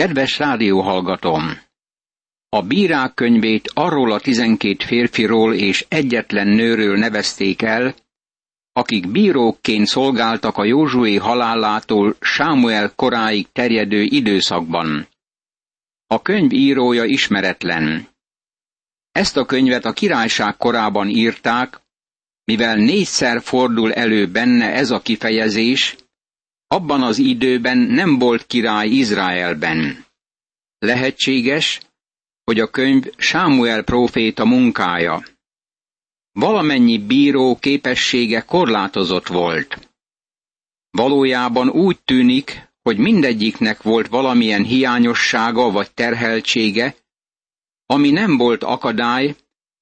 Kedves rádióhallgatom! A bírák könyvét arról a tizenkét férfiról és egyetlen nőről nevezték el, akik bírókként szolgáltak a Józsué halálától Sámuel koráig terjedő időszakban. A könyv írója ismeretlen. Ezt a könyvet a királyság korában írták, mivel négyszer fordul elő benne ez a kifejezés, abban az időben nem volt király Izraelben. Lehetséges, hogy a könyv Sámuel próféta munkája. Valamennyi bíró képessége korlátozott volt. Valójában úgy tűnik, hogy mindegyiknek volt valamilyen hiányossága vagy terheltsége, ami nem volt akadály,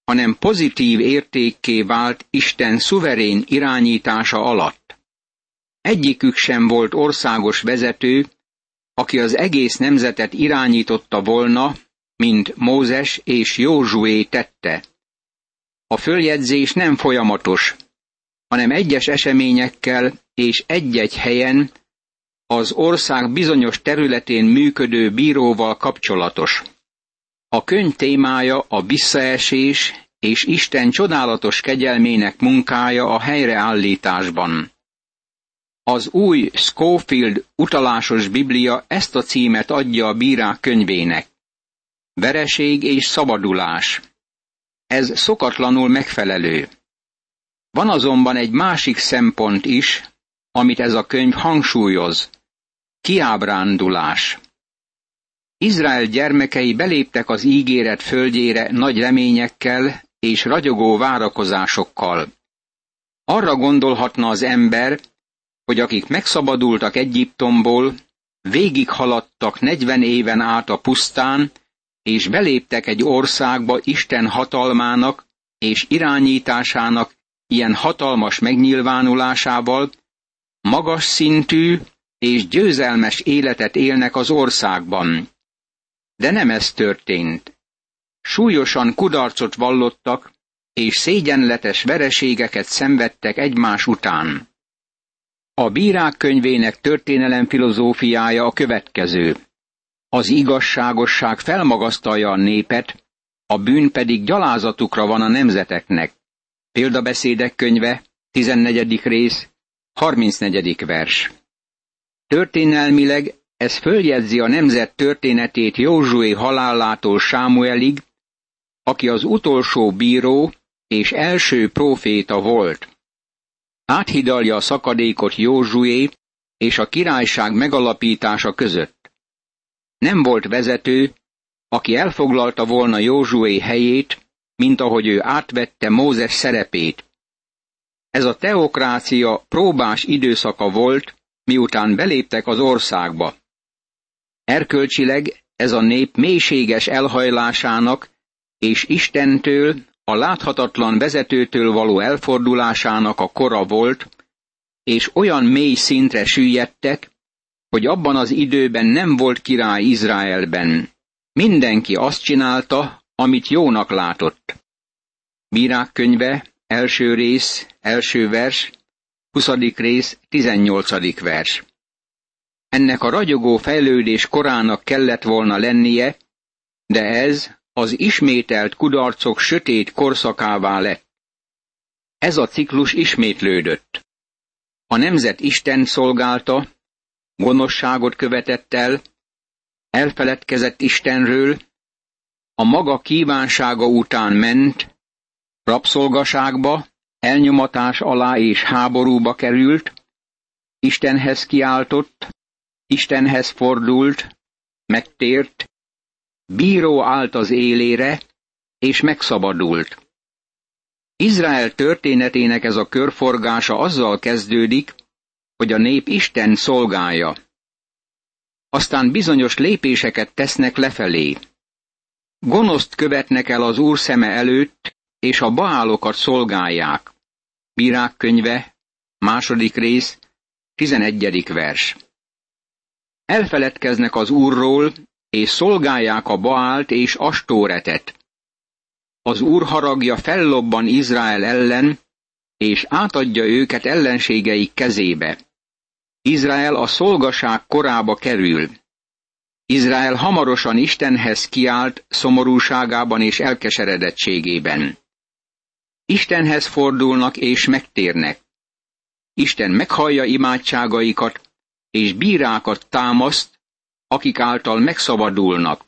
hanem pozitív értékké vált Isten szuverén irányítása alatt. Egyikük sem volt országos vezető, aki az egész nemzetet irányította volna, mint Mózes és Józsué tette. A följegyzés nem folyamatos, hanem egyes eseményekkel és egy-egy helyen az ország bizonyos területén működő bíróval kapcsolatos. A könyv témája a visszaesés és Isten csodálatos kegyelmének munkája a helyreállításban. Az új Schofield utalásos Biblia ezt a címet adja a bírák könyvének. Vereség és szabadulás. Ez szokatlanul megfelelő. Van azonban egy másik szempont is, amit ez a könyv hangsúlyoz. Kiábrándulás. Izrael gyermekei beléptek az ígéret földjére nagy reményekkel és ragyogó várakozásokkal. Arra gondolhatna az ember, hogy akik megszabadultak Egyiptomból, végighaladtak negyven éven át a pusztán, és beléptek egy országba Isten hatalmának és irányításának ilyen hatalmas megnyilvánulásával, magas szintű és győzelmes életet élnek az országban. De nem ez történt. Súlyosan kudarcot vallottak, és szégyenletes vereségeket szenvedtek egymás után. A bírák könyvének történelem filozófiája a következő. Az igazságosság felmagasztalja a népet, a bűn pedig gyalázatukra van a nemzeteknek. Példabeszédek könyve, 14. rész, 34. vers. Történelmileg ez följegyzi a nemzet történetét Józsué halálától Sámuelig, aki az utolsó bíró és első próféta volt. Áthidalja a szakadékot Józsué és a királyság megalapítása között. Nem volt vezető, aki elfoglalta volna Józsué helyét, mint ahogy ő átvette Mózes szerepét. Ez a teokrácia próbás időszaka volt, miután beléptek az országba. Erkölcsileg ez a nép mélységes elhajlásának és Istentől, a láthatatlan vezetőtől való elfordulásának a kora volt, és olyan mély szintre süllyedtek, hogy abban az időben nem volt király Izraelben. Mindenki azt csinálta, amit jónak látott. Bírák könyve, első rész, első vers, 20. rész, 18. vers. Ennek a ragyogó fejlődés korának kellett volna lennie, de ez az ismételt kudarcok sötét korszakává lett. Ez a ciklus ismétlődött. A nemzet Isten szolgálta, gonoszságot követett el, elfeledkezett Istenről, a maga kívánsága után ment, rabszolgaságba, elnyomatás alá és háborúba került, Istenhez kiáltott, Istenhez fordult, megtért, bíró állt az élére, és megszabadult. Izrael történetének ez a körforgása azzal kezdődik, hogy a nép Isten szolgálja. Aztán bizonyos lépéseket tesznek lefelé. Gonoszt követnek el az Úr szeme előtt, és a baálokat szolgálják. Bírák könyve, második rész, tizenegyedik vers. Elfeledkeznek az Úrról, és szolgálják a Baált és Astóretet. Az Úr haragja fellobban Izrael ellen, és átadja őket ellenségeik kezébe. Izrael a szolgaság korába kerül. Izrael hamarosan Istenhez kiált szomorúságában és elkeseredettségében. Istenhez fordulnak és megtérnek. Isten meghallja imádságaikat, és bírákat támaszt, akik által megszabadulnak.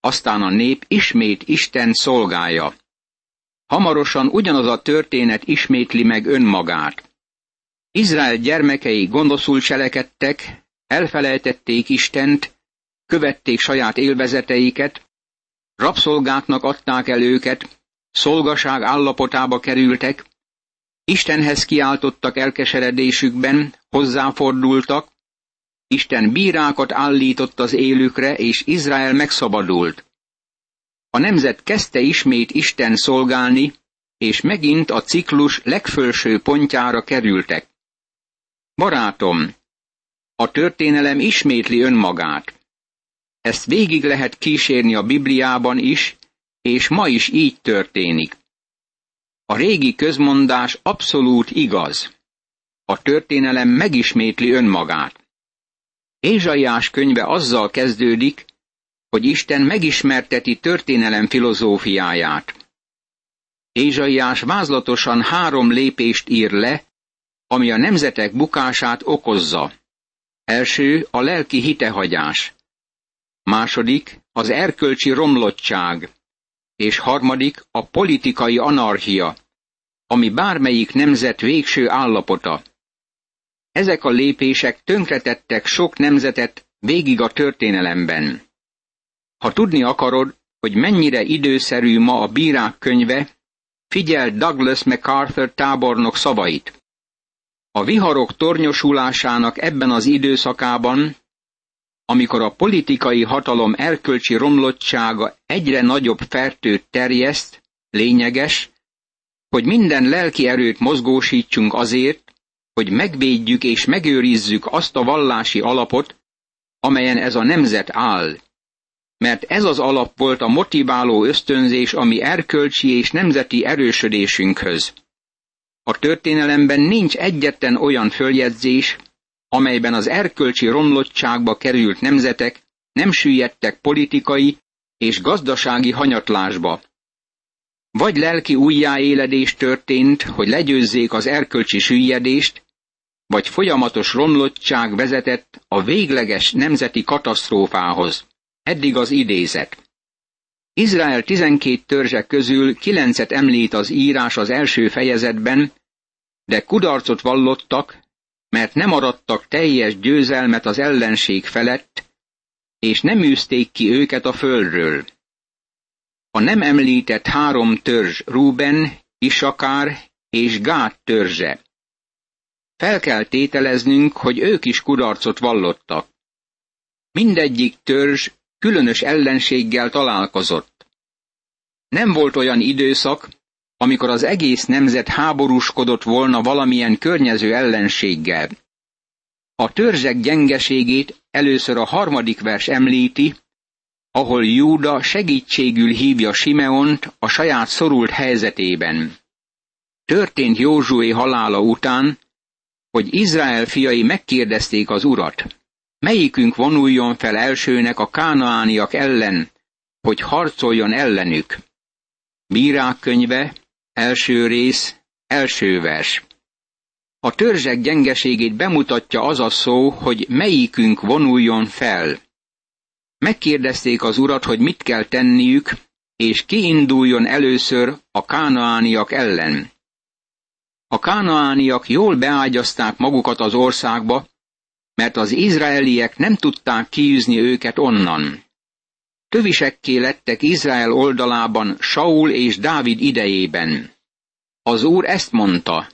Aztán a nép ismét Isten szolgája. Hamarosan ugyanaz a történet ismétli meg önmagát. Izrael gyermekei gondoszul cselekedtek, elfelejtették Istent, követték saját élvezeteiket, rabszolgáknak adták el őket, szolgaság állapotába kerültek, Istenhez kiáltottak elkeseredésükben, hozzáfordultak, Isten bírákat állított az élükre, és Izrael megszabadult. A nemzet kezdte ismét Isten szolgálni, és megint a ciklus legfölső pontjára kerültek. Barátom, a történelem ismétli önmagát. Ezt végig lehet kísérni a Bibliában is, és ma is így történik. A régi közmondás abszolút igaz. A történelem megismétli önmagát. Ézsaiás könyve azzal kezdődik, hogy Isten megismerteti történelem filozófiáját. Ézsaiás vázlatosan három lépést ír le, ami a nemzetek bukását okozza. Első a lelki hitehagyás. Második az erkölcsi romlottság. És harmadik a politikai anarchia, ami bármelyik nemzet végső állapota. Ezek a lépések tönkretettek sok nemzetet végig a történelemben. Ha tudni akarod, hogy mennyire időszerű ma a bírák könyve, figyel Douglas MacArthur tábornok szavait. A viharok tornyosulásának ebben az időszakában, amikor a politikai hatalom erkölcsi romlottsága egyre nagyobb fertőt terjeszt, lényeges, hogy minden lelki erőt mozgósítsunk azért, hogy megvédjük és megőrizzük azt a vallási alapot, amelyen ez a nemzet áll. Mert ez az alap volt a motiváló ösztönzés a mi erkölcsi és nemzeti erősödésünkhöz. A történelemben nincs egyetlen olyan följegyzés, amelyben az erkölcsi romlottságba került nemzetek nem süllyedtek politikai és gazdasági hanyatlásba. Vagy lelki újjáéledés történt, hogy legyőzzék az erkölcsi süllyedést, vagy folyamatos romlottság vezetett a végleges nemzeti katasztrófához. Eddig az idézet. Izrael tizenkét törzse közül kilencet említ az írás az első fejezetben, de kudarcot vallottak, mert nem arattak teljes győzelmet az ellenség felett, és nem űzték ki őket a földről. A nem említett három törzs Ruben, Isakár és Gát törzse. Fel kell tételeznünk, hogy ők is kudarcot vallottak. Mindegyik törzs különös ellenséggel találkozott. Nem volt olyan időszak, amikor az egész nemzet háborúskodott volna valamilyen környező ellenséggel. A törzsek gyengeségét először a harmadik vers említi, ahol Júda segítségül hívja Simeont a saját szorult helyzetében. Történt Józsué halála után, hogy Izrael fiai megkérdezték az urat, melyikünk vonuljon fel elsőnek a kánaániak ellen, hogy harcoljon ellenük. Bírák könyve, első rész, első vers. A törzsek gyengeségét bemutatja az a szó, hogy melyikünk vonuljon fel. Megkérdezték az urat, hogy mit kell tenniük, és kiinduljon először a kánaániak ellen. A kánaániak jól beágyazták magukat az országba, mert az izraeliek nem tudták kiűzni őket onnan. Tövisekké lettek Izrael oldalában Saul és Dávid idejében. Az úr ezt mondta,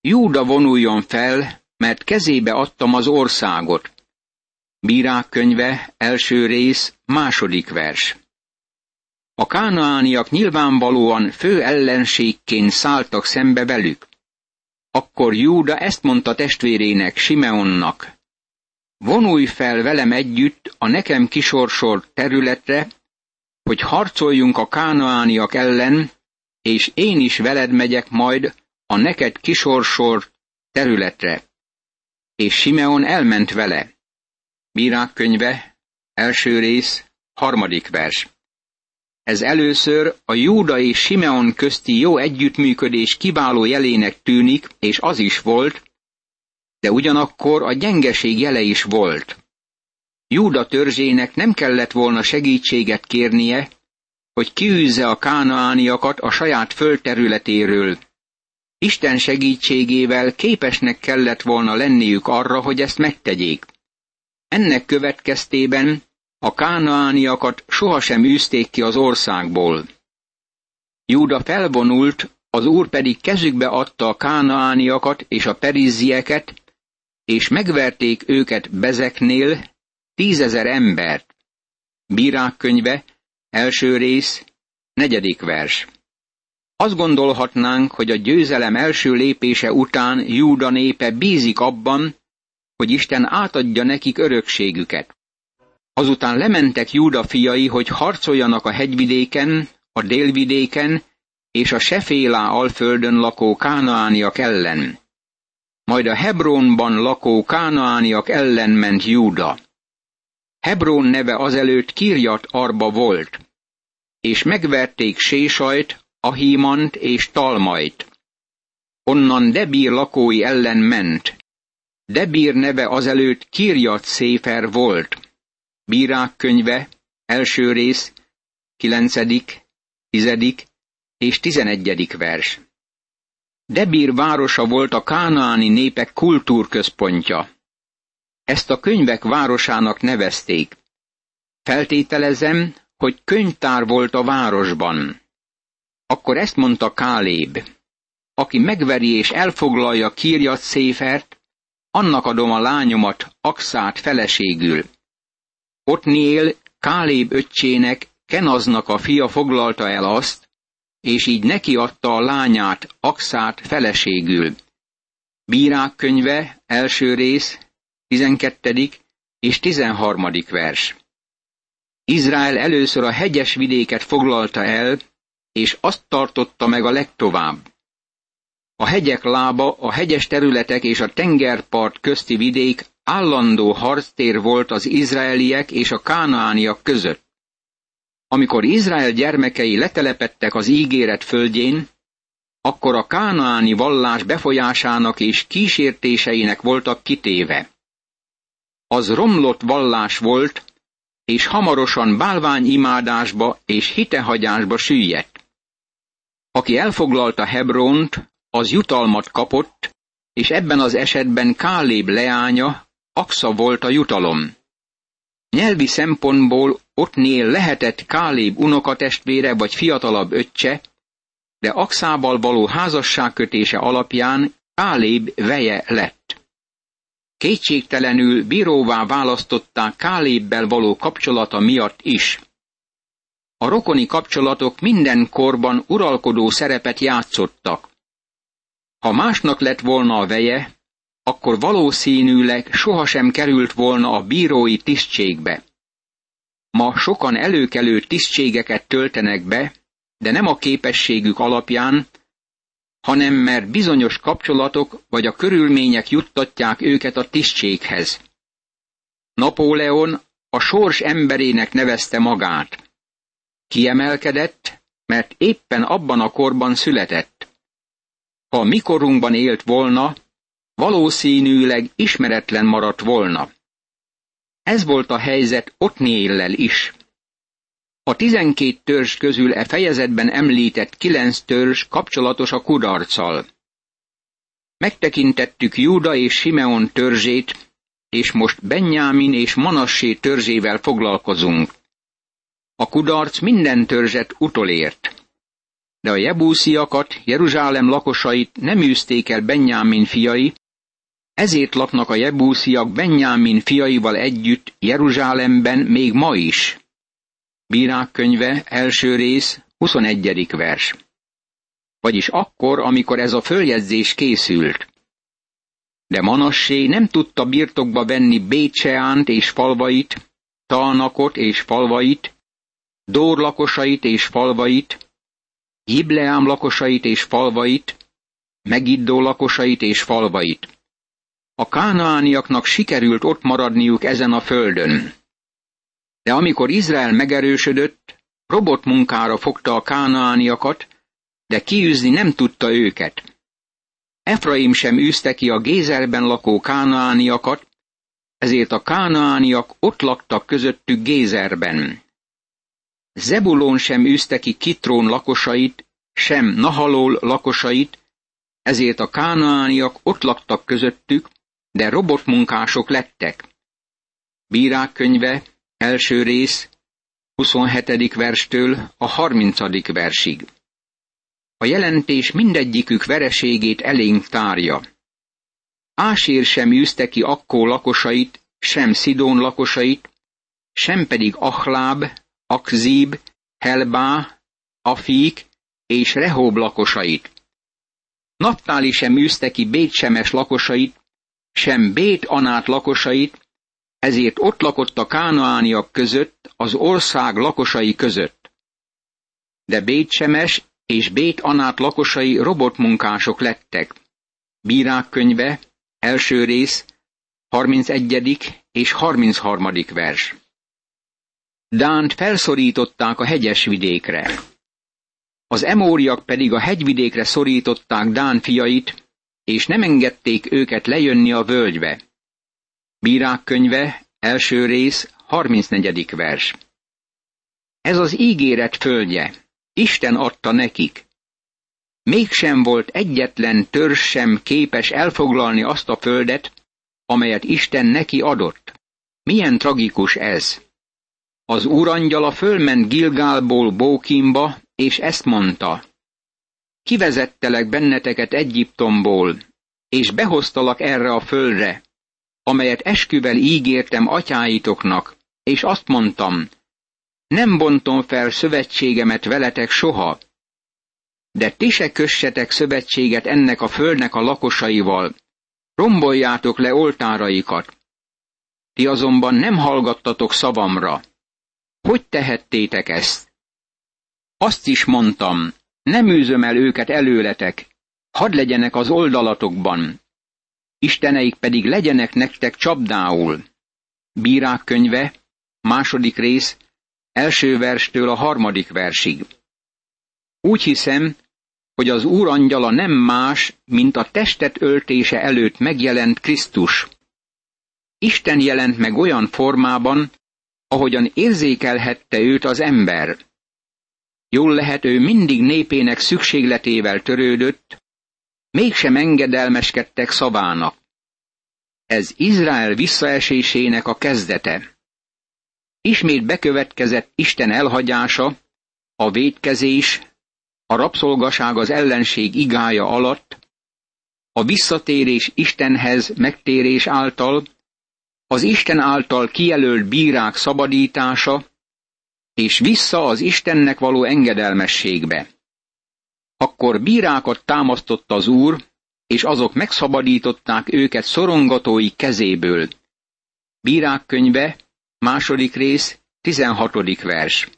Júda vonuljon fel, mert kezébe adtam az országot. Bírák könyve, első rész, második vers. A kánaániak nyilvánvalóan fő ellenségként szálltak szembe velük. Akkor Júda ezt mondta testvérének, Simeonnak. Vonulj fel velem együtt a nekem kisorsolt területre, hogy harcoljunk a kánaániak ellen, és én is veled megyek majd a neked kisorsolt területre. És Simeon elment vele. Bírák könyve, első rész, harmadik vers. Ez először a Júda és Simeon közti jó együttműködés kiváló jelének tűnik, és az is volt, de ugyanakkor a gyengeség jele is volt. Júda törzsének nem kellett volna segítséget kérnie, hogy kiűzze a kánaániakat a saját földterületéről. Isten segítségével képesnek kellett volna lenniük arra, hogy ezt megtegyék. Ennek következtében a kánaániakat sohasem űzték ki az országból. Júda felvonult, az úr pedig kezükbe adta a kánaániakat és a perizzieket, és megverték őket Bezeknél, tízezer embert. Bírák könyve, első rész, negyedik vers. Azt gondolhatnánk, hogy a győzelem első lépése után Júda népe bízik abban, hogy Isten átadja nekik örökségüket. Azután lementek Júda fiai, hogy harcoljanak a hegyvidéken, a délvidéken és a Sefélá alföldön lakó kánaániak ellen. Majd a Hebronban lakó kánaániak ellen ment Júda. Hebron neve azelőtt Kirjat Arba volt, és megverték Sésajt, Ahímant és Talmait. Onnan Debír lakói ellen ment. Debír neve azelőtt Kirjat Széfer volt. Bírák könyve, első rész, kilencedik, tizedik és tizenegyedik vers. Debír városa volt a kánaáni népek kultúrközpontja. Ezt a könyvek városának nevezték. Feltételezem, hogy könyvtár volt a városban. Akkor ezt mondta Káléb. Aki megveri és elfoglalja Kírjat széfert, annak adom a lányomat, Axát feleségül. Otniel Káléb öccsének, Kenaznak a fia foglalta el azt, és így neki adta a lányát, Axát feleségül. Bírák könyve, első rész, 12. és 13. vers. Izrael először a hegyes vidéket foglalta el, és azt tartotta meg a legtovább. A hegyek lába, a hegyes területek és a tengerpart közti vidék állandó harctér volt az izraeliek és a kánaániak között. Amikor Izrael gyermekei letelepettek az ígéret földjén, akkor a kánaáni vallás befolyásának és kísértéseinek voltak kitéve. Az romlott vallás volt, és hamarosan bálványimádásba és hitehagyásba süllyedt. Aki elfoglalta Hebront, az jutalmat kapott, és ebben az esetben Káléb leánya, Aksa volt a jutalom. Nyelvi szempontból Otnél lehetett Káléb unokatestvére vagy fiatalabb öccse, de Axával való házasságkötése alapján Káléb veje lett. Kétségtelenül bíróvá választották Kálébbel való kapcsolata miatt is. A rokoni kapcsolatok minden korban uralkodó szerepet játszottak. Ha másnak lett volna a veje, akkor valószínűleg sohasem került volna a bírói tisztségbe. Ma sokan előkelő tisztségeket töltenek be, de nem a képességük alapján, hanem mert bizonyos kapcsolatok vagy a körülmények juttatják őket a tisztséghez. Napóleon a sors emberének nevezte magát. Kiemelkedett, mert éppen abban a korban született. Ha mikorunkban élt volna, valószínűleg ismeretlen maradt volna. Ez volt a helyzet Otniéllel is. A tizenkét törzs közül e fejezetben említett kilenc törzs kapcsolatos a kudarccal. Megtekintettük Júda és Simeon törzsét, és most Benjámin és Manassé törzsével foglalkozunk. A kudarc minden törzset utolért. De a jebúsziakat, Jeruzsálem lakosait nem űzték el Benjámin fiai, ezért laknak a jebúsziak Benjámin fiaival együtt Jeruzsálemben még ma is. Bírák könyve, első rész, 21. vers. Vagyis akkor, amikor ez a följegyzés készült. De Manassé nem tudta birtokba venni Bécseánt és falvait, Talnakot és falvait, Dór lakosait és falvait, Gibleám lakosait és falvait, Megiddó lakosait és falvait. A kánaániaknak sikerült ott maradniuk ezen a földön. De amikor Izrael megerősödött, robotmunkára fogta a kánaániakat, de kiűzni nem tudta őket. Efraim sem űzte ki a Gézerben lakó kánaániakat, ezért a kánaániak ott laktak közöttük Gézerben. Zebulón sem űzte ki Kitrón lakosait, sem Nahalól lakosait, ezért a kánaániak ott laktak közöttük, de robotmunkások lettek. Bírák könyve, első rész, 27. verstől a 30. versig. A jelentés mindegyikük vereségét elénk tárja. Ásér sem űzte ki Akkó lakosait, sem Szidón lakosait, sem pedig Achláb, Akzíb, Helbá, Afík és Rehob lakosait. Naptáli sem űzte ki Bétsemes lakosait, sem Bét Anát lakosait, ezért ott lakott a kánaániak között, az ország lakosai között. De Bétsemes és Bét Anát lakosai robotmunkások lettek. Bírák könyve, első rész, 31. és 33. vers. Dánt felszorították a hegyes vidékre. Az emóriak pedig a hegyvidékre szorították Dán fiait, és nem engedték őket lejönni a völgybe. Bírák könyve, első rész, 34. vers. Ez az ígéret földje, Isten adta nekik. Mégsem volt egyetlen törzs sem képes elfoglalni azt a földet, amelyet Isten neki adott. Milyen tragikus ez! Az úrangyala fölment Gilgálból Bókimba, és ezt mondta. Kivezettelek benneteket Egyiptomból, és behoztalak erre a földre, amelyet esküvel ígértem atyáitoknak, és azt mondtam, nem bontom fel szövetségemet veletek soha, de ti se kössetek szövetséget ennek a földnek a lakosaival, romboljátok le oltáraikat. Ti azonban nem hallgattatok szavamra. Hogy tehettétek ezt? Azt is mondtam, nem űzöm el őket előletek, hadd legyenek az oldalatokban, isteneik pedig legyenek nektek csapdául. Bírák könyve, második rész, első verstől a harmadik versig. Úgy hiszem, hogy az Úr angyala nem más, mint a testet öltése előtt megjelent Krisztus. Isten jelent meg olyan formában, ahogyan érzékelhette őt az ember. Jól lehet, ő mindig népének szükségletével törődött, mégsem engedelmeskedtek szavának. Ez Izrael visszaesésének a kezdete. Ismét bekövetkezett Isten elhagyása, a védkezés, a rabszolgaság az ellenség igája alatt, a visszatérés Istenhez megtérés által, az Isten által kijelölt bírák szabadítása, és vissza az Istennek való engedelmességbe. Akkor bírákat támasztott az Úr, és azok megszabadították őket szorongatói kezéből. Bírák könyve, második rész, tizenhatodik vers.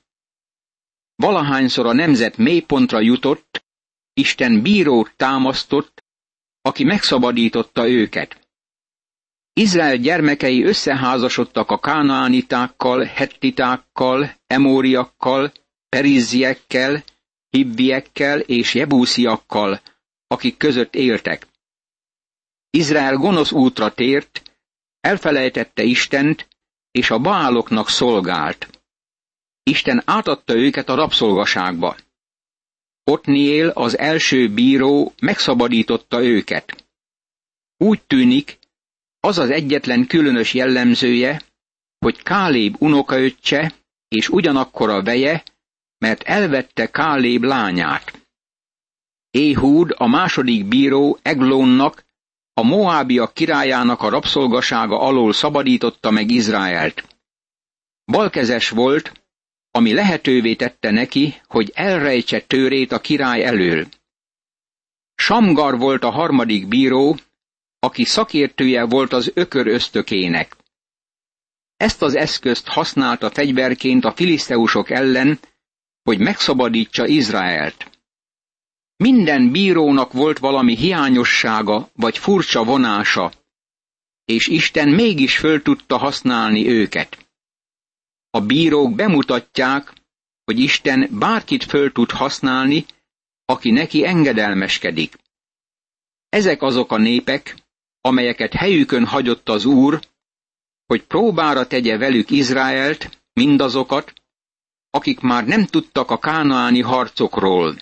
Valahányszor a nemzet mélypontra jutott, Isten bírót támasztott, aki megszabadította őket. Izrael gyermekei összeházasodtak a kánaánitákkal, hettitákkal, emóriakkal, perizziekkel, hibbiekkel és jebúsziakkal, akik között éltek. Izrael gonosz útra tért, elfelejtette Istent, és a báloknak szolgált. Isten átadta őket a rabszolgaságba. Otniél, az első bíró megszabadította őket. Úgy tűnik, az az egyetlen különös jellemzője, hogy Káléb unokaöccse és ugyanakkor a veje, mert elvette Káléb lányát. Éhúd, a második bíró Eglónnak, a Moábia királyának a rabszolgasága alól szabadította meg Izraelt. Balkezes volt, ami lehetővé tette neki, hogy elrejtse tőrét a király elől. Samgar volt a harmadik bíró, aki szakértője volt az ökör ösztökének. Ezt az eszközt használta fegyverként a filiszteusok ellen, hogy megszabadítsa Izraelt. Minden bírónak volt valami hiányossága vagy furcsa vonása, és Isten mégis föl tudta használni őket. a bírók bemutatják, hogy Isten bárkit föl tud használni, aki neki engedelmeskedik. Ezek azok a népek, amelyeket helyükön hagyott az Úr, hogy próbára tegye velük Izraelt, mindazokat, akik már nem tudtak a kánaáni harcokról.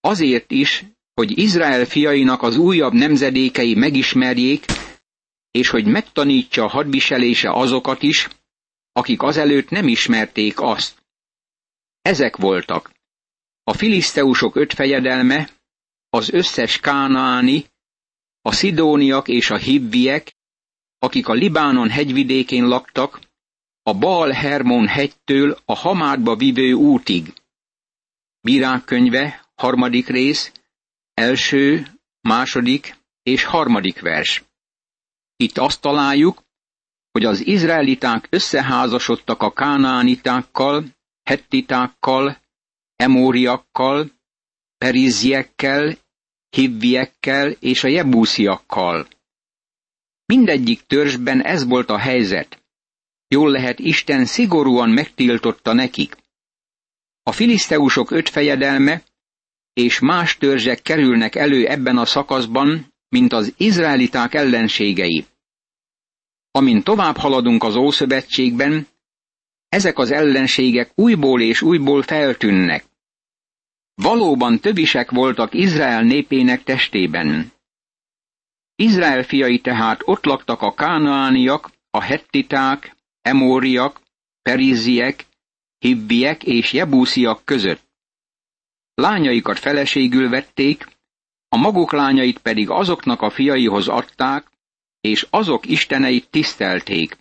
Azért is, hogy Izrael fiainak az újabb nemzedékei megismerjék, és hogy megtanítsa a hadviselése azokat is, akik azelőtt nem ismerték azt. Ezek voltak. A filiszteusok öt fejedelme, az összes kánaáni, a szidóniak és a hibviek, akik a Libánon hegyvidékén laktak, a Baal Hermon hegytől a Hamádba vivő útig. Bírák könyve, harmadik rész, első, második és harmadik vers. Itt azt találjuk, hogy az izraeliták összeházasodtak a kánánitákkal, hettitákkal, emóriakkal, perizziekkel, hivviekkel és a jebúsziakkal. Mindegyik törzsben ez volt a helyzet. Jól lehet, Isten szigorúan megtiltotta nekik. A filiszteusok öt fejedelme és más törzsek kerülnek elő ebben a szakaszban, mint az izraeliták ellenségei. Amint tovább haladunk az Ószövetségben, ezek az ellenségek újból és újból feltűnnek. Valóban tövisek voltak Izrael népének testében. Izrael fiai tehát ott laktak a kánaániak, a hettiták, emóriak, perizziek, hibbiek és jebúsziak között. Lányaikat feleségül vették, a maguk lányait pedig azoknak a fiaihoz adták, és azok isteneit tisztelték.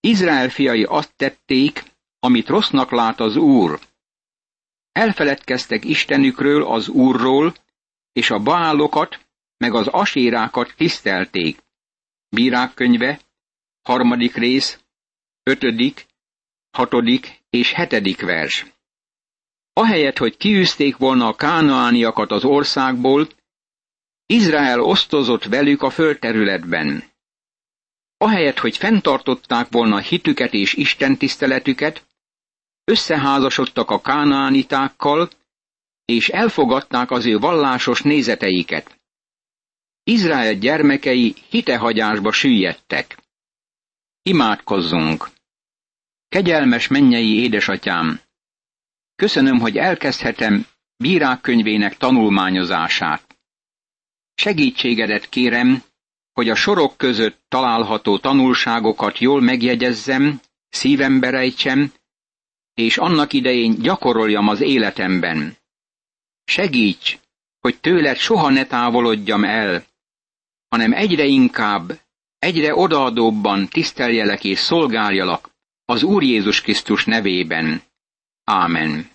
Izrael fiai azt tették, amit rossznak lát az Úr. Elfeledkeztek Istenükről, az Úrról, és a baálokat, meg az asérákat tisztelték. Bírák könyve, harmadik rész, ötödik, hatodik és hetedik vers. Ahelyett, hogy kiűzték volna a kánaániakat az országból, Izrael osztozott velük a földterületben. Ahelyett, hogy fenntartották volna hitüket és istentiszteletüket, összeházasodtak a kánaánitákkal, és elfogadták az ő vallásos nézeteiket. Izrael gyermekei hitehagyásba süllyedtek. Imádkozzunk! Kegyelmes mennyei édesatyám! Köszönöm, hogy elkezdhetem bírák könyvének tanulmányozását. Segítségedet kérem, hogy a sorok között található tanulságokat jól megjegyezzem, szívembe rejtsem, és annak idején gyakoroljam az életemben. Segíts, hogy tőled soha ne távolodjam el, hanem egyre inkább, egyre odaadóbban tiszteljelek és szolgáljalak az Úr Jézus Krisztus nevében. Ámen.